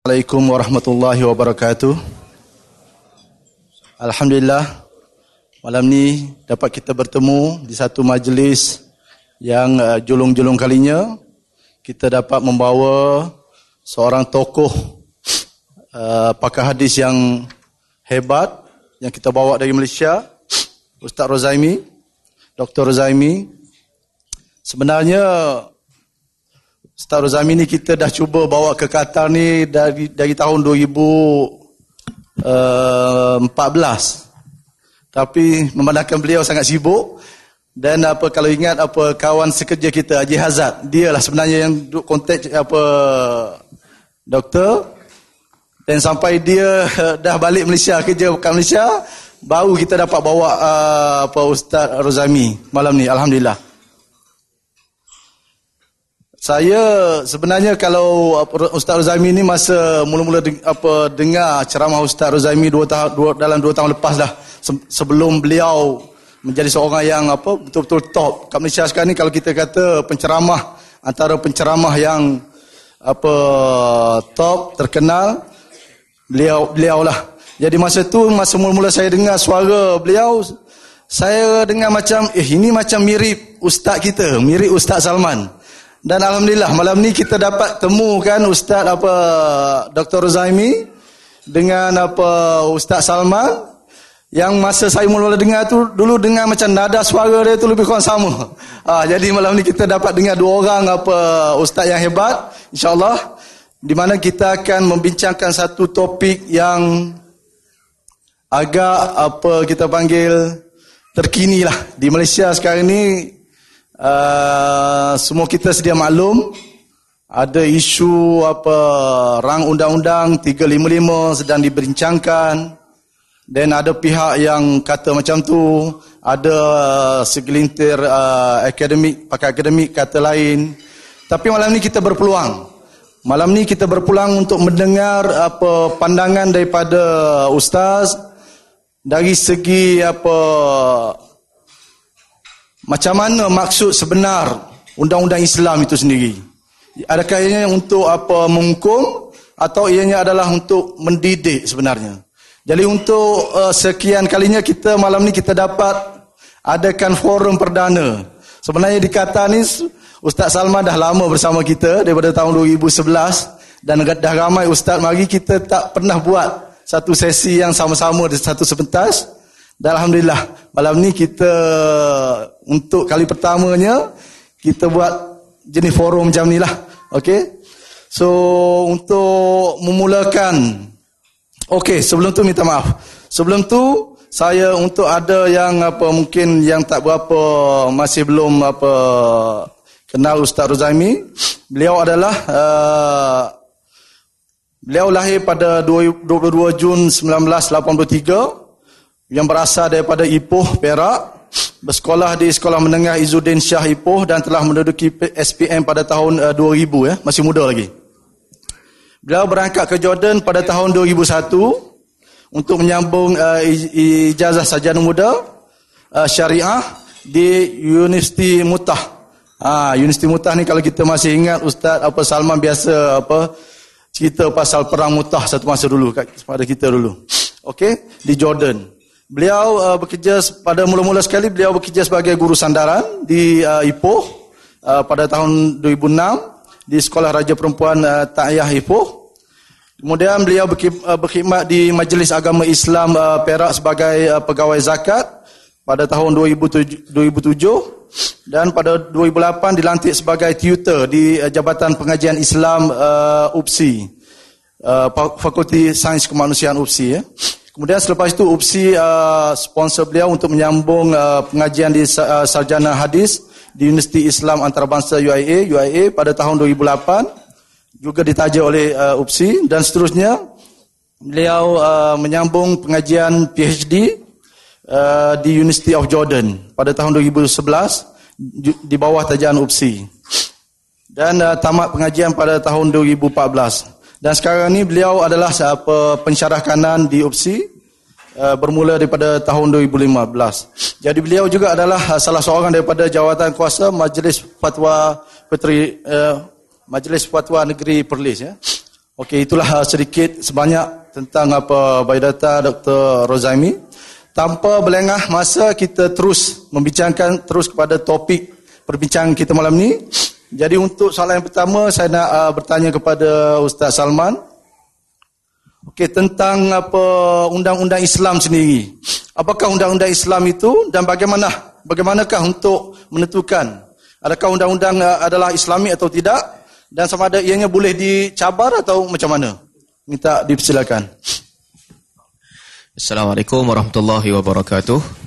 Assalamualaikum warahmatullahi wabarakatuh. Alhamdulillah malam ni dapat kita bertemu di satu majlis yang uh, julung-julung kalinya kita dapat membawa seorang tokoh uh, pakar hadis yang hebat yang kita bawa dari Malaysia Ustaz Rozaimi Dr. Rozaimi sebenarnya Ustaz Rozami ni kita dah cuba bawa ke Qatar ni dari dari tahun 2014. Uh, Tapi memandangkan beliau sangat sibuk dan apa kalau ingat apa kawan sekerja kita Haji Hazat, dia lah sebenarnya yang duk kontak apa doktor dan sampai dia dah balik Malaysia kerja kat Malaysia baru kita dapat bawa uh, apa Ustaz Rozami malam ni alhamdulillah. Saya sebenarnya kalau Ustaz Rozaimi ni masa mula-mula apa dengar ceramah Ustaz Rozaimi dua tahun dua, dalam dua tahun lepas dah sebelum beliau menjadi seorang yang apa betul-betul top kat Malaysia sekarang ni kalau kita kata penceramah antara penceramah yang apa top terkenal beliau beliau lah. Jadi masa tu masa mula-mula saya dengar suara beliau saya dengar macam eh ini macam mirip ustaz kita, mirip Ustaz Salman. Dan alhamdulillah malam ni kita dapat temukan ustaz apa Dr. Zaimi dengan apa Ustaz Salman yang masa saya mula-mula dengar tu dulu dengar macam nada suara dia tu lebih kurang sama. Ha, jadi malam ni kita dapat dengar dua orang apa ustaz yang hebat insyaallah di mana kita akan membincangkan satu topik yang agak apa kita panggil terkini lah di Malaysia sekarang ni Uh, semua kita sedia maklum ada isu apa rang undang-undang 355 sedang dibincangkan dan ada pihak yang kata macam tu ada segelintir uh, akademik pakar akademik kata lain. Tapi malam ni kita berpeluang. Malam ni kita berpeluang untuk mendengar apa pandangan daripada ustaz dari segi apa macam mana maksud sebenar undang-undang Islam itu sendiri? Adakah ianya untuk apa menghukum atau ianya adalah untuk mendidik sebenarnya? Jadi untuk uh, sekian kalinya kita malam ni kita dapat adakan forum perdana. Sebenarnya di Qatar ni Ustaz Salman dah lama bersama kita daripada tahun 2011 dan dah ramai ustaz mari kita tak pernah buat satu sesi yang sama-sama di satu sepentas. Dan Alhamdulillah malam ni kita untuk kali pertamanya kita buat jenis forum macam ni lah. Okay. So untuk memulakan. Okay sebelum tu minta maaf. Sebelum tu saya untuk ada yang apa mungkin yang tak berapa masih belum apa kenal Ustaz Rozaimi. Beliau adalah uh, beliau lahir pada 22 Jun 1983 yang berasal daripada Ipoh, Perak, bersekolah di Sekolah Menengah Izzuddin Shah Ipoh dan telah menduduki SPM pada tahun uh, 2000 ya, masih muda lagi. Beliau berangkat ke Jordan pada tahun 2001 untuk menyambung uh, ijazah sarjana muda uh, syariah di Universiti Mutah. Ha, Universiti Mutah ni kalau kita masih ingat Ustaz apa Salman biasa apa cerita pasal perang Mutah satu masa dulu pada kita dulu. Okey, di Jordan. Beliau uh, bekerja pada mula-mula sekali beliau bekerja sebagai guru sandaran di uh, Ipoh uh, pada tahun 2006 di Sekolah Raja Perempuan uh, Ta'iyah Ipoh. Kemudian beliau uh, berkhidmat di Majlis Agama Islam uh, Perak sebagai uh, pegawai zakat pada tahun 2007, 2007 dan pada 2008 dilantik sebagai tutor di uh, Jabatan Pengajian Islam uh, UPSI. Uh, Fakulti Sains Kemanusiaan UPSI ya. Kemudian selepas itu UPSI uh, sponsor beliau untuk menyambung uh, pengajian di uh, sarjana hadis di Universiti Islam Antarabangsa UIA UIA pada tahun 2008 juga ditaja oleh uh, UPSI dan seterusnya beliau uh, menyambung pengajian PhD uh, di University of Jordan pada tahun 2011 di bawah tajaan UPSI dan uh, tamat pengajian pada tahun 2014 dan sekarang ni beliau adalah pensyarah kanan di UPSI uh, bermula daripada tahun 2015. Jadi beliau juga adalah uh, salah seorang daripada jawatan kuasa Majlis Fatwa Petri uh, Majlis Fatwa Negeri Perlis ya. Okey, itulah sedikit sebanyak tentang apa biodata Dr. Rozaimi. Tanpa berlengah masa, kita terus membincangkan terus kepada topik perbincangan kita malam ni. Jadi untuk soalan yang pertama, saya nak uh, bertanya kepada Ustaz Salman. Okey, tentang apa undang-undang Islam sendiri. Apakah undang-undang Islam itu dan bagaimana bagaimanakah untuk menentukan adakah undang-undang uh, adalah Islami atau tidak? dan sama ada ianya boleh dicabar atau macam mana? Minta dipersilakan. Assalamualaikum warahmatullahi wabarakatuh.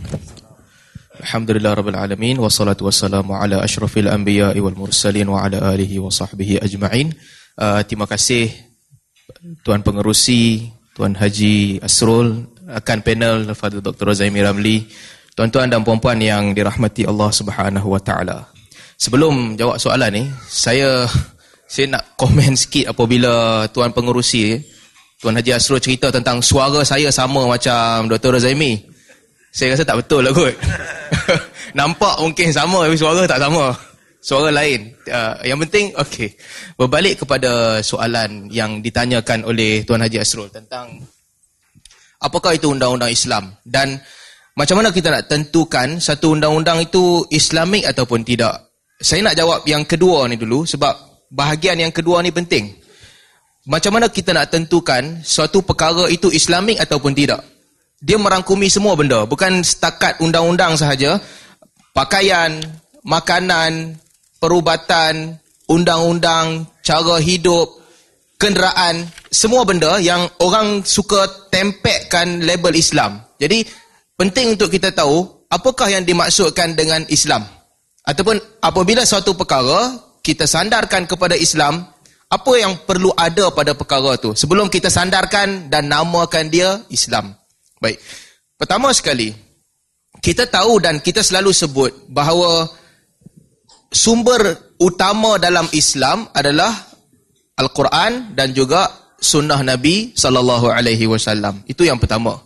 Alhamdulillah rabbil alamin wassalatu wassalamu ala asyrafil anbiya wal mursalin wa ala alihi wa sahbihi ajma'in. Uh, terima kasih tuan pengerusi, tuan Haji Asrul, akan panel Fadil Dr. Zaimi Ramli, tuan-tuan dan puan-puan yang dirahmati Allah Subhanahu wa taala. Sebelum jawab soalan ni, saya saya nak komen sikit apabila tuan pengurusi tuan Haji Asrul cerita tentang suara saya sama macam Dr. Razaimi saya rasa tak betul lah kot. Nampak mungkin sama tapi suara tak sama. Suara lain. Uh, yang penting okey. Berbalik kepada soalan yang ditanyakan oleh tuan Haji Asrul tentang apakah itu undang-undang Islam? Dan macam mana kita nak tentukan satu undang-undang itu islamik ataupun tidak? Saya nak jawab yang kedua ni dulu sebab bahagian yang kedua ni penting. Macam mana kita nak tentukan suatu perkara itu islamik ataupun tidak? Dia merangkumi semua benda, bukan setakat undang-undang sahaja. Pakaian, makanan, perubatan, undang-undang, cara hidup, kenderaan, semua benda yang orang suka tempekkan label Islam. Jadi, penting untuk kita tahu apakah yang dimaksudkan dengan Islam. Ataupun apabila suatu perkara kita sandarkan kepada Islam, apa yang perlu ada pada perkara tu sebelum kita sandarkan dan namakan dia Islam. Baik. Pertama sekali, kita tahu dan kita selalu sebut bahawa sumber utama dalam Islam adalah Al-Quran dan juga sunnah Nabi sallallahu alaihi wasallam. Itu yang pertama.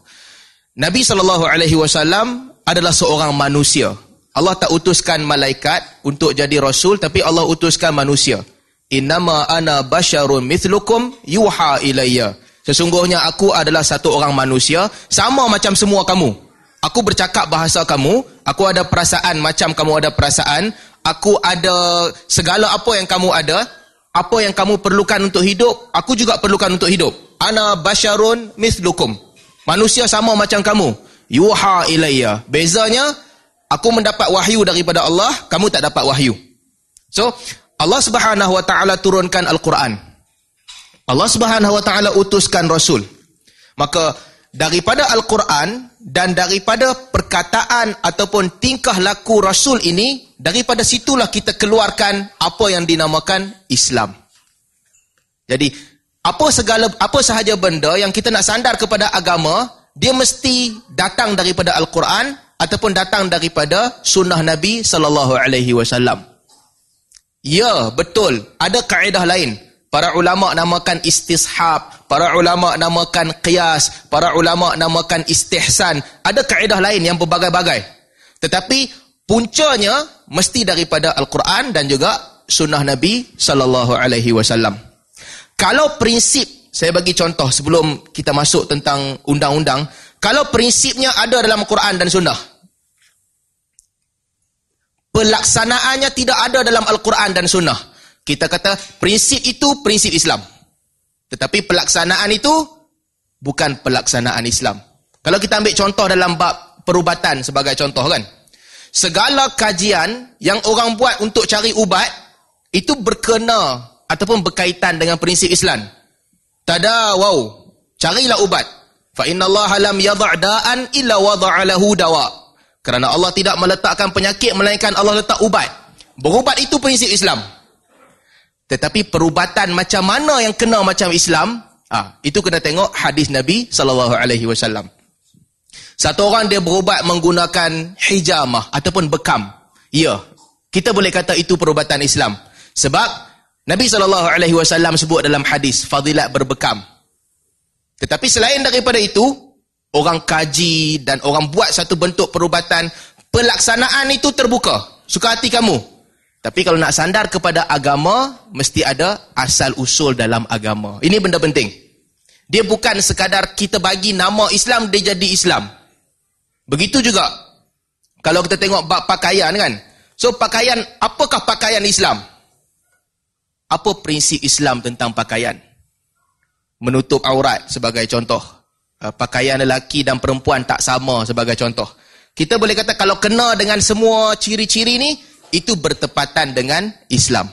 Nabi sallallahu alaihi wasallam adalah seorang manusia. Allah tak utuskan malaikat untuk jadi rasul tapi Allah utuskan manusia. Innama ana basyarun mithlukum yuha ilayya. Sesungguhnya aku adalah satu orang manusia sama macam semua kamu. Aku bercakap bahasa kamu, aku ada perasaan macam kamu ada perasaan, aku ada segala apa yang kamu ada, apa yang kamu perlukan untuk hidup, aku juga perlukan untuk hidup. Ana basyarun mithlukum. Manusia sama macam kamu. Yuha ilayya. Bezanya aku mendapat wahyu daripada Allah, kamu tak dapat wahyu. So, Allah Subhanahu wa taala turunkan Al-Quran. Allah Subhanahu wa taala utuskan rasul. Maka daripada Al-Quran dan daripada perkataan ataupun tingkah laku rasul ini, daripada situlah kita keluarkan apa yang dinamakan Islam. Jadi, apa segala apa sahaja benda yang kita nak sandar kepada agama, dia mesti datang daripada Al-Quran ataupun datang daripada sunnah Nabi sallallahu alaihi wasallam. Ya, betul. Ada kaedah lain. Para ulama namakan istishab, para ulama namakan qiyas, para ulama namakan istihsan. Ada kaedah lain yang berbagai-bagai. Tetapi puncanya mesti daripada Al-Quran dan juga sunnah Nabi sallallahu alaihi wasallam. Kalau prinsip, saya bagi contoh sebelum kita masuk tentang undang-undang, kalau prinsipnya ada dalam Quran dan Sunnah, pelaksanaannya tidak ada dalam Al-Quran dan Sunnah. Kita kata prinsip itu prinsip Islam. Tetapi pelaksanaan itu bukan pelaksanaan Islam. Kalau kita ambil contoh dalam bab perubatan sebagai contoh kan. Segala kajian yang orang buat untuk cari ubat, itu berkena ataupun berkaitan dengan prinsip Islam. Tada wow, carilah ubat. Fa inna Allah lam yadha' da'an illa wadha'a lahu dawa. Kerana Allah tidak meletakkan penyakit melainkan Allah letak ubat. Berubat itu prinsip Islam. Tetapi perubatan macam mana yang kena macam Islam? Ah, itu kena tengok hadis Nabi sallallahu alaihi wasallam. Satu orang dia berubat menggunakan hijamah ataupun bekam. Ya, kita boleh kata itu perubatan Islam. Sebab Nabi sallallahu alaihi wasallam sebut dalam hadis fadilat berbekam. Tetapi selain daripada itu, orang kaji dan orang buat satu bentuk perubatan, pelaksanaan itu terbuka. Suka hati kamu. Tapi kalau nak sandar kepada agama, mesti ada asal usul dalam agama. Ini benda penting. Dia bukan sekadar kita bagi nama Islam, dia jadi Islam. Begitu juga. Kalau kita tengok bab pakaian kan. So pakaian, apakah pakaian Islam? Apa prinsip Islam tentang pakaian? Menutup aurat sebagai contoh. Uh, pakaian lelaki dan perempuan tak sama sebagai contoh. Kita boleh kata kalau kena dengan semua ciri-ciri ni, itu bertepatan dengan Islam.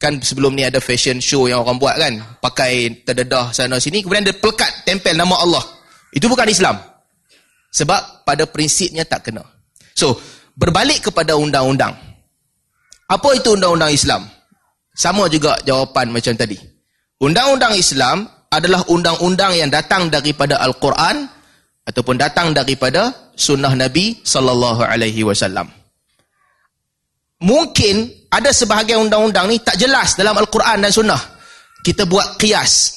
Kan sebelum ni ada fashion show yang orang buat kan, pakai terdedah sana sini, kemudian dia pelekat tempel nama Allah. Itu bukan Islam. Sebab pada prinsipnya tak kena. So, berbalik kepada undang-undang. Apa itu undang-undang Islam? Sama juga jawapan macam tadi. Undang-undang Islam adalah undang-undang yang datang daripada Al-Quran ataupun datang daripada sunnah Nabi sallallahu alaihi wasallam. Mungkin ada sebahagian undang-undang ni tak jelas dalam al-Quran dan sunnah. Kita buat qiyas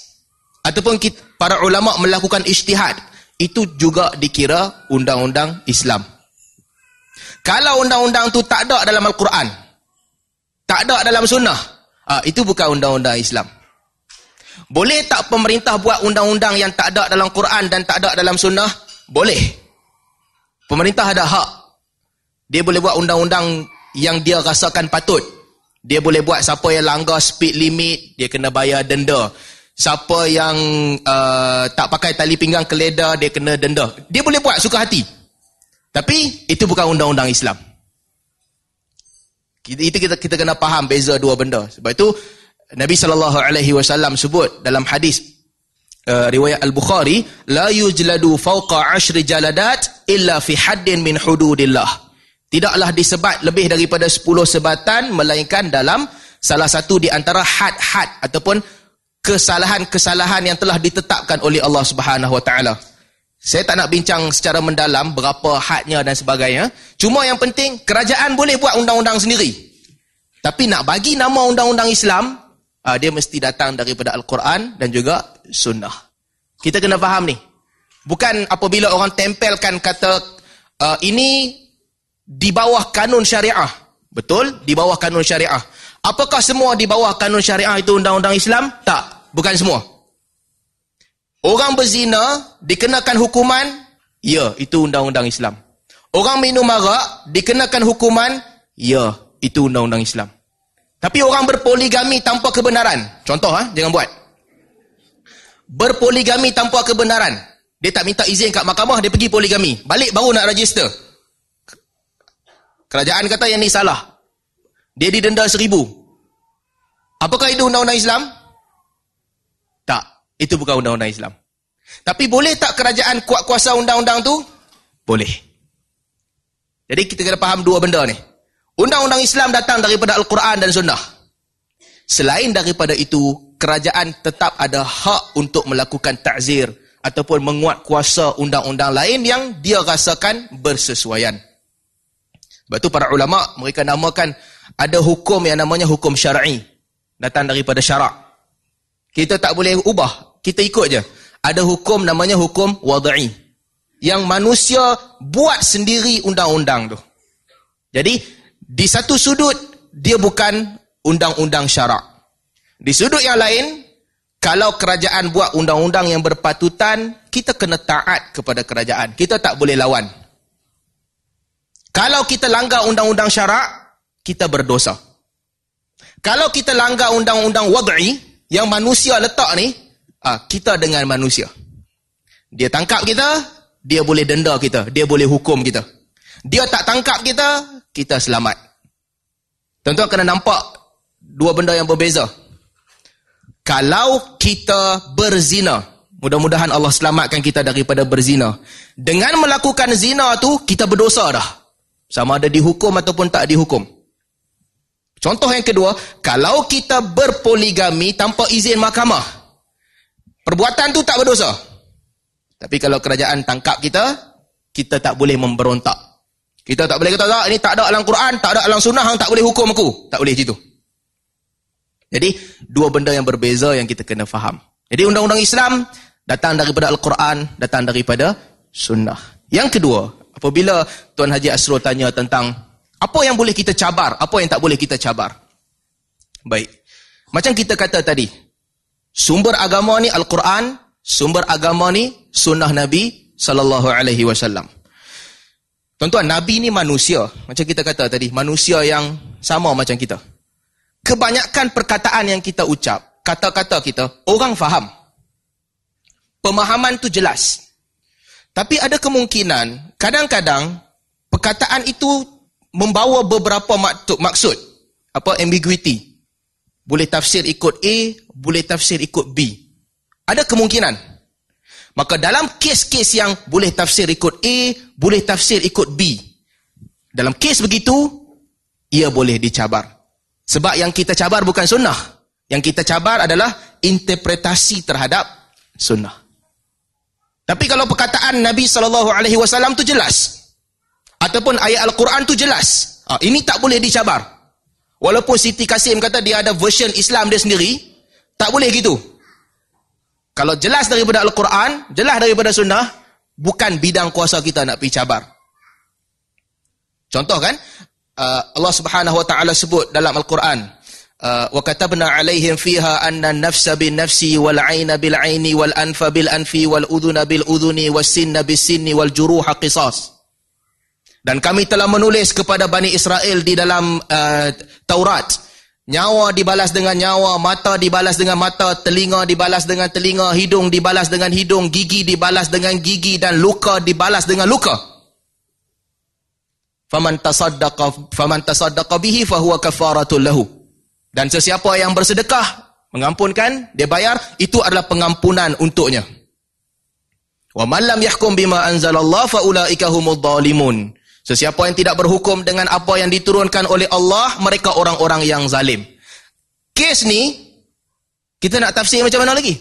ataupun kita, para ulama melakukan ijtihad, itu juga dikira undang-undang Islam. Kalau undang-undang tu tak ada dalam al-Quran, tak ada dalam sunnah, ah itu bukan undang-undang Islam. Boleh tak pemerintah buat undang-undang yang tak ada dalam Quran dan tak ada dalam sunnah? Boleh. Pemerintah ada hak. Dia boleh buat undang-undang yang dia rasakan patut. Dia boleh buat siapa yang langgar speed limit, dia kena bayar denda. Siapa yang uh, tak pakai tali pinggang keleda, dia kena denda. Dia boleh buat suka hati. Tapi itu bukan undang-undang Islam. Itu kita kita kena faham beza dua benda. Sebab itu Nabi sallallahu alaihi wasallam sebut dalam hadis uh, riwayat Al-Bukhari la yujladu fawqa ashri jaladat illa fi haddin min hududillah. Tidaklah disebat lebih daripada 10 sebatan melainkan dalam salah satu di antara had-had ataupun kesalahan-kesalahan yang telah ditetapkan oleh Allah Subhanahu wa taala. Saya tak nak bincang secara mendalam berapa hadnya dan sebagainya. Cuma yang penting kerajaan boleh buat undang-undang sendiri. Tapi nak bagi nama undang-undang Islam uh, dia mesti datang daripada Al-Quran dan juga sunnah. Kita kena faham ni. Bukan apabila orang tempelkan kata uh, ini di bawah kanun syariah. Betul? Di bawah kanun syariah. Apakah semua di bawah kanun syariah itu undang-undang Islam? Tak. Bukan semua. Orang berzina dikenakan hukuman? Ya, itu undang-undang Islam. Orang minum arak dikenakan hukuman? Ya, itu undang-undang Islam. Tapi orang berpoligami tanpa kebenaran. Contoh, ha? jangan buat. Berpoligami tanpa kebenaran. Dia tak minta izin kat mahkamah, dia pergi poligami. Balik baru nak register. Kerajaan kata yang ni salah. Dia didenda seribu. Apakah itu undang-undang Islam? Tak. Itu bukan undang-undang Islam. Tapi boleh tak kerajaan kuat kuasa undang-undang tu? Boleh. Jadi kita kena faham dua benda ni. Undang-undang Islam datang daripada Al-Quran dan Sunnah. Selain daripada itu, kerajaan tetap ada hak untuk melakukan takzir ataupun menguat kuasa undang-undang lain yang dia rasakan bersesuaian. Sebab itu para ulama mereka namakan ada hukum yang namanya hukum syar'i datang daripada syarak. Kita tak boleh ubah, kita ikut je. Ada hukum namanya hukum wad'i yang manusia buat sendiri undang-undang tu. Jadi di satu sudut dia bukan undang-undang syarak. Di sudut yang lain, kalau kerajaan buat undang-undang yang berpatutan, kita kena taat kepada kerajaan. Kita tak boleh lawan. Kalau kita langgar undang-undang syarak, kita berdosa. Kalau kita langgar undang-undang wad'i yang manusia letak ni, ah, kita dengan manusia. Dia tangkap kita, dia boleh denda kita, dia boleh hukum kita. Dia tak tangkap kita, kita selamat. Tuan-tuan kena nampak dua benda yang berbeza. Kalau kita berzina, mudah-mudahan Allah selamatkan kita daripada berzina. Dengan melakukan zina tu, kita berdosa dah. Sama ada dihukum ataupun tak dihukum. Contoh yang kedua, kalau kita berpoligami tanpa izin mahkamah, perbuatan tu tak berdosa. Tapi kalau kerajaan tangkap kita, kita tak boleh memberontak. Kita tak boleh kata tak, ini tak ada dalam Quran, tak ada dalam sunnah, hang tak boleh hukum aku. Tak boleh gitu. Jadi, dua benda yang berbeza yang kita kena faham. Jadi, undang-undang Islam datang daripada Al-Quran, datang daripada sunnah. Yang kedua, apabila Tuan Haji Asrul tanya tentang Apa yang boleh kita cabar, apa yang tak boleh kita cabar. Baik. Macam kita kata tadi, sumber agama ni Al-Quran, sumber agama ni sunnah Nabi sallallahu alaihi wasallam. Tuan-tuan, Nabi ni manusia. Macam kita kata tadi, manusia yang sama macam kita. Kebanyakan perkataan yang kita ucap, kata-kata kita, orang faham. Pemahaman tu jelas. Tapi ada kemungkinan, kadang-kadang, perkataan itu membawa beberapa maksud. Apa? Ambiguity. Boleh tafsir ikut A, boleh tafsir ikut B. Ada kemungkinan. Maka dalam kes-kes yang boleh tafsir ikut A, boleh tafsir ikut B. Dalam kes begitu, ia boleh dicabar. Sebab yang kita cabar bukan sunnah. Yang kita cabar adalah interpretasi terhadap sunnah. Tapi kalau perkataan Nabi SAW tu jelas, ataupun ayat Al-Quran tu jelas. Ha, ini tak boleh dicabar. Walaupun Siti Kasim kata dia ada version Islam dia sendiri, tak boleh gitu. Kalau jelas daripada Al-Quran, jelas daripada sunnah, bukan bidang kuasa kita nak pergi cabar. Contoh kan, uh, Allah Subhanahu Wa Taala sebut dalam Al-Quran, uh, wa katabna alaihim fiha anna nafsa bin nafsi wal aina bil aini wal anfa bil anfi wal udhuna bil udhuni was sinna bis sinni wal juruha qisas. Dan kami telah menulis kepada Bani Israel di dalam uh, Taurat. Nyawa dibalas dengan nyawa, mata dibalas dengan mata, telinga dibalas dengan telinga, hidung dibalas dengan hidung, gigi dibalas dengan gigi dan luka dibalas dengan luka. Faman tasaddaqa faman tasaddaqa bihi fahuwa kafaratul lahu. Dan sesiapa yang bersedekah mengampunkan, dia bayar, itu adalah pengampunan untuknya. Wa man lam yahkum bima anzalallah fa ulaika humudz zalimun. Sesiapa yang tidak berhukum dengan apa yang diturunkan oleh Allah, mereka orang-orang yang zalim. Kes ni, kita nak tafsir macam mana lagi?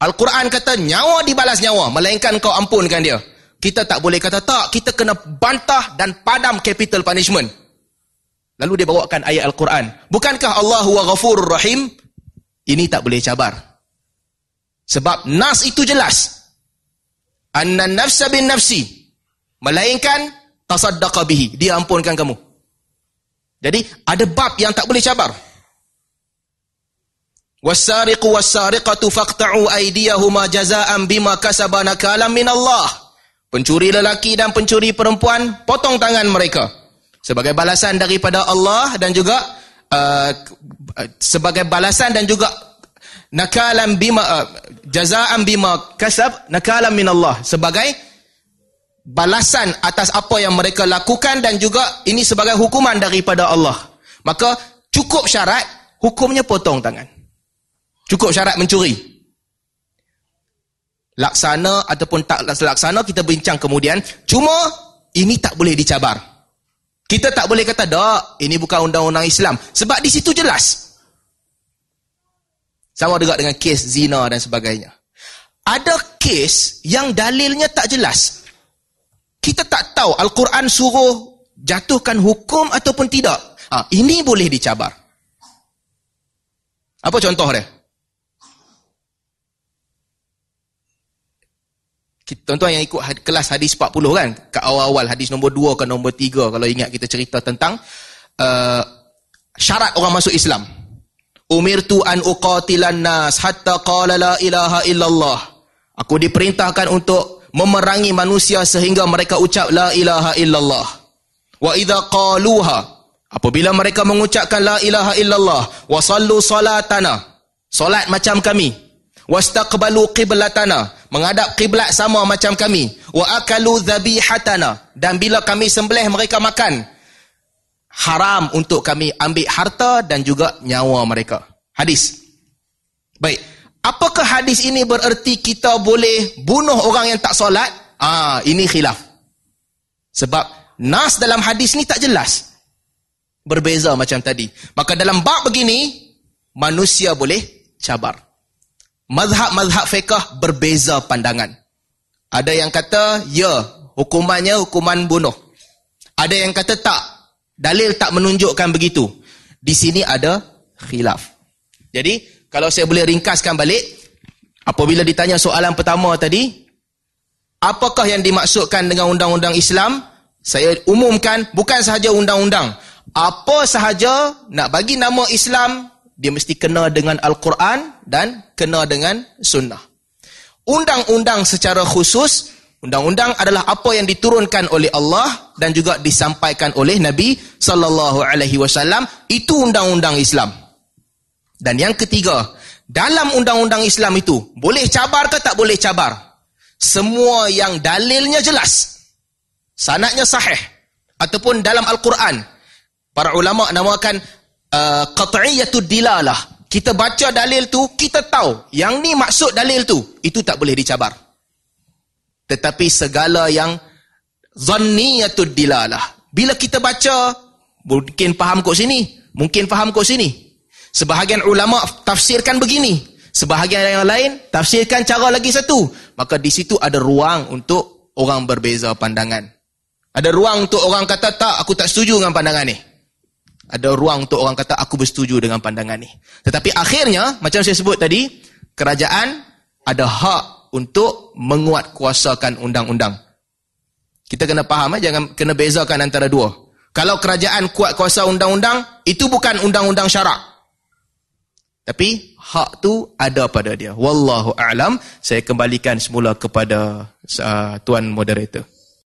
Al-Quran kata nyawa dibalas nyawa, melainkan kau ampunkan dia. Kita tak boleh kata tak, kita kena bantah dan padam capital punishment. Lalu dia bawakan ayat Al-Quran. Bukankah Allah huwa ghafurur rahim? Ini tak boleh cabar. Sebab nas itu jelas. Anna nafsa bin nafsi. Melainkan tasaddaqa bihi. Dia ampunkan kamu. Jadi ada bab yang tak boleh cabar. Wasariqu wasariqatu faqta'u aydiyahuma jazaa'an bima kasaba nakalam min Allah pencuri lelaki dan pencuri perempuan potong tangan mereka. Sebagai balasan daripada Allah dan juga uh, sebagai balasan dan juga nakalam bima uh, jazaa'an bima kasab nakalam min Allah sebagai balasan atas apa yang mereka lakukan dan juga ini sebagai hukuman daripada Allah. Maka cukup syarat hukumnya potong tangan. Cukup syarat mencuri. Laksana ataupun tak laksana kita bincang kemudian. Cuma ini tak boleh dicabar. Kita tak boleh kata dak ini bukan undang-undang Islam sebab di situ jelas. Sama juga dengan kes zina dan sebagainya. Ada kes yang dalilnya tak jelas kita tak tahu Al-Quran suruh jatuhkan hukum ataupun tidak. Ha, ini boleh dicabar. Apa contoh dia? Tuan-tuan yang ikut kelas hadis 40 kan? Kat awal-awal hadis nombor 2 ke nombor 3 kalau ingat kita cerita tentang uh, syarat orang masuk Islam. Umirtu an uqatilan nas hatta qala la ilaha illallah. Aku diperintahkan untuk memerangi manusia sehingga mereka ucap la ilaha illallah. Wa idza qaluha apabila mereka mengucapkan la ilaha illallah wa sallu salatana solat macam kami. Wastaqbalu qiblatana menghadap kiblat sama macam kami. Wa akalu dhabihatana dan bila kami sembelih mereka makan. Haram untuk kami ambil harta dan juga nyawa mereka. Hadis. Baik Apakah hadis ini bererti kita boleh bunuh orang yang tak solat? Ah, ini khilaf. Sebab nas dalam hadis ni tak jelas. Berbeza macam tadi. Maka dalam bab begini, manusia boleh cabar. Mazhab-mazhab fiqah berbeza pandangan. Ada yang kata, ya, hukumannya hukuman bunuh. Ada yang kata tak. Dalil tak menunjukkan begitu. Di sini ada khilaf. Jadi, kalau saya boleh ringkaskan balik, apabila ditanya soalan pertama tadi, apakah yang dimaksudkan dengan undang-undang Islam? Saya umumkan bukan sahaja undang-undang. Apa sahaja nak bagi nama Islam, dia mesti kena dengan Al-Quran dan kena dengan sunnah. Undang-undang secara khusus, undang-undang adalah apa yang diturunkan oleh Allah dan juga disampaikan oleh Nabi sallallahu alaihi wasallam, itu undang-undang Islam. Dan yang ketiga, dalam undang-undang Islam itu boleh cabar ke tak boleh cabar? Semua yang dalilnya jelas. Sanatnya sahih ataupun dalam Al-Quran. Para ulama namakan uh, qat'iyatud dilalah. Kita baca dalil tu, kita tahu yang ni maksud dalil tu, itu tak boleh dicabar. Tetapi segala yang zanniyatud dilalah. Bila kita baca, mungkin faham kok sini, mungkin faham kok sini. Sebahagian ulama tafsirkan begini. Sebahagian yang lain tafsirkan cara lagi satu. Maka di situ ada ruang untuk orang berbeza pandangan. Ada ruang untuk orang kata tak, aku tak setuju dengan pandangan ni. Ada ruang untuk orang kata aku bersetuju dengan pandangan ni. Tetapi akhirnya, macam saya sebut tadi, kerajaan ada hak untuk menguat kuasakan undang-undang. Kita kena faham, eh? jangan kena bezakan antara dua. Kalau kerajaan kuat kuasa undang-undang, itu bukan undang-undang syarak. Tapi hak tu ada pada dia. Wallahu a'lam. Saya kembalikan semula kepada uh, tuan moderator.